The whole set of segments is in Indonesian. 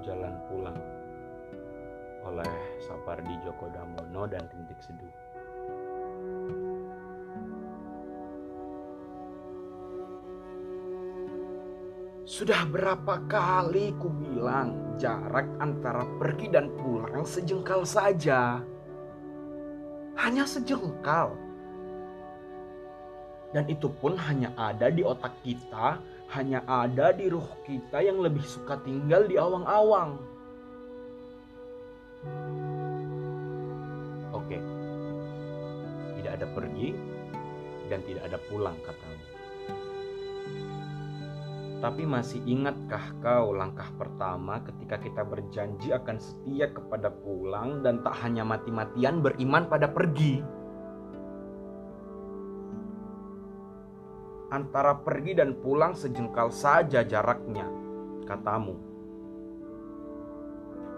jalan pulang oleh Sapardi Djoko Damono dan Rintik Seduh. Sudah berapa kali ku bilang jarak antara pergi dan pulang sejengkal saja. Hanya sejengkal. Dan itu pun hanya ada di otak kita, hanya ada di ruh kita yang lebih suka tinggal di awang-awang. Oke, tidak ada pergi dan tidak ada pulang katamu. Tapi masih ingatkah kau langkah pertama ketika kita berjanji akan setia kepada pulang dan tak hanya mati-matian beriman pada pergi? Antara pergi dan pulang sejengkal saja jaraknya, katamu.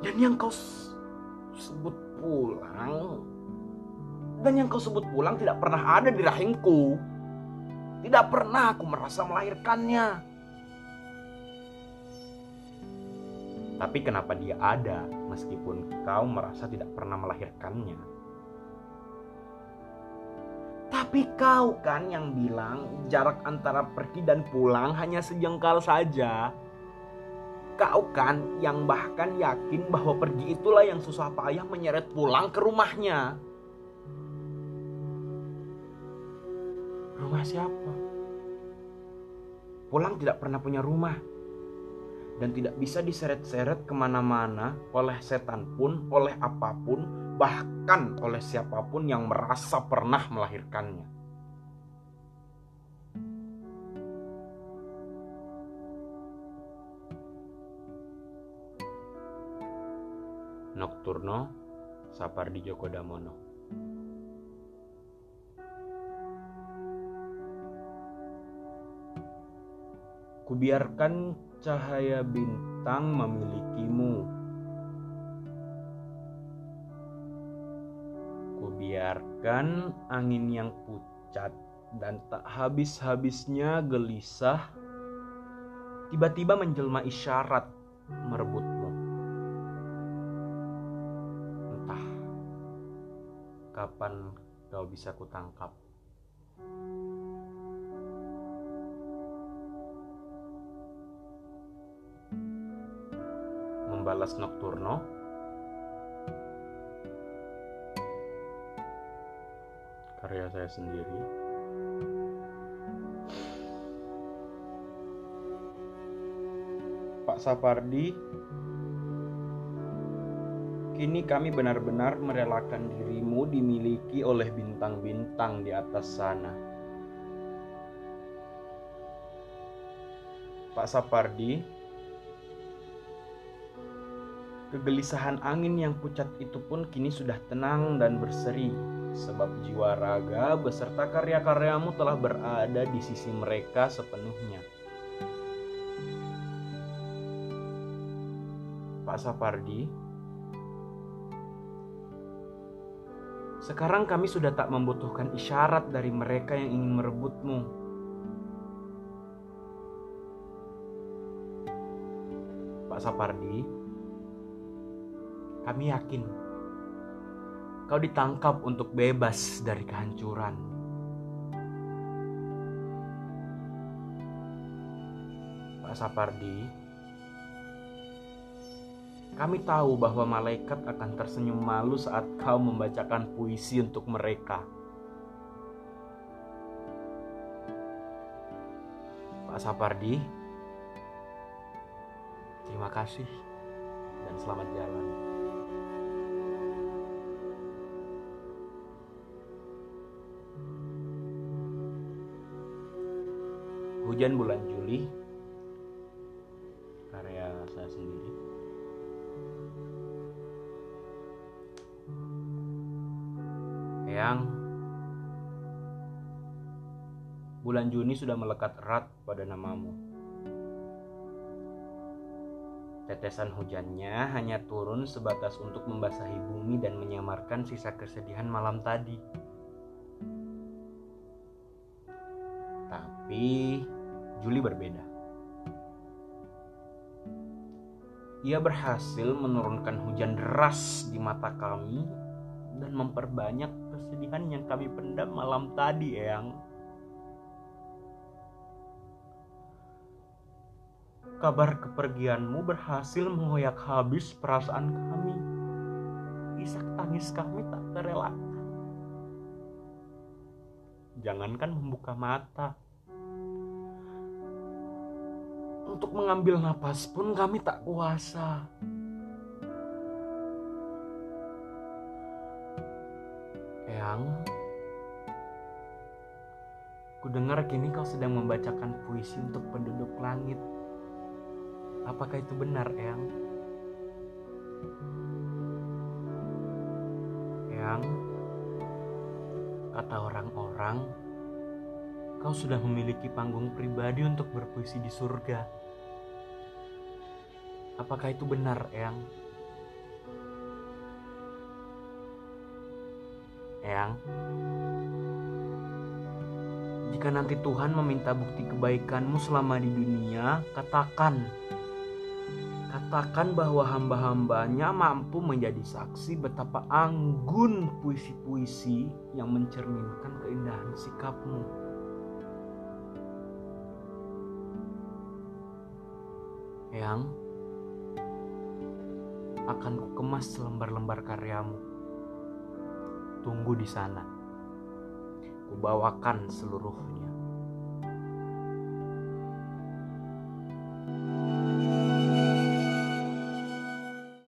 Dan yang kau sebut pulang dan yang kau sebut pulang tidak pernah ada di rahimku. Tidak pernah aku merasa melahirkannya. Tapi kenapa dia ada meskipun kau merasa tidak pernah melahirkannya? Tapi kau kan yang bilang jarak antara pergi dan pulang hanya sejengkal saja. Kau kan yang bahkan yakin bahwa pergi itulah yang susah payah menyeret pulang ke rumahnya. Rumah siapa? Pulang tidak pernah punya rumah dan tidak bisa diseret-seret ke mana-mana oleh setan pun, oleh apa pun, bahkan oleh siapa pun yang merasa pernah melahirkannya. Nocturno Sapardi Djoko Damono Kubiarkan cahaya bintang memilikimu. Kubiarkan angin yang pucat dan tak habis-habisnya gelisah tiba-tiba menjelma isyarat merebutmu. Entah kapan kau bisa kutangkap. Membalas Nocturno. Karya saya sendiri. Pak Sapardi, kini kami benar-benar merelakan dirimu dimiliki oleh bintang-bintang di atas sana. Pak Sapardi, Kegelisahan angin yang pucat itu pun kini sudah tenang dan berseri, sebab jiwa raga beserta karya-karyamu telah berada di sisi mereka sepenuhnya. Pak Sapardi, sekarang kami sudah tak membutuhkan isyarat dari mereka yang ingin merebutmu. Pak Sapardi, kami yakin kau ditangkap untuk bebas dari kehancuran. Pak Sapardi, kami tahu bahwa malaikat akan tersenyum malu saat kau membacakan puisi untuk mereka. Pak Sapardi, terima kasih dan selamat jalan. Hujan Bulan Juli. Karya saya sendiri. Yang bulan Juni sudah melekat erat pada namamu. Tetesan hujannya hanya turun sebatas untuk membasahi bumi dan menyamarkan sisa kesedihan malam tadi. Tapi Juli berbeda. Ia berhasil menurunkan hujan deras di mata kami dan memperbanyak kesedihan yang kami pendam malam tadi, Eyang. Kabar kepergianmu berhasil mengoyak habis perasaan kami. Isak tangis kami tak terelakkan. Jangankan membuka mata, untuk mengambil napas pun kami tak kuasa. Eyang, ku dengar kini kau sedang membacakan puisi untuk penduduk langit. Apakah itu benar, Eyang? Eyang, kata orang-orang, kau sudah memiliki panggung pribadi untuk berpuisi di surga. Apakah itu benar, Eyang? Eyang, jika nanti Tuhan meminta bukti kebaikanmu selama di dunia, katakan, katakan bahwa hamba-hambanya mampu menjadi saksi betapa anggun puisi-puisi yang mencerminkan keindahan sikapmu. Eyang, akan kukemas selembar-lembar karyamu. Tunggu di sana. Kubawakan seluruhnya. thank you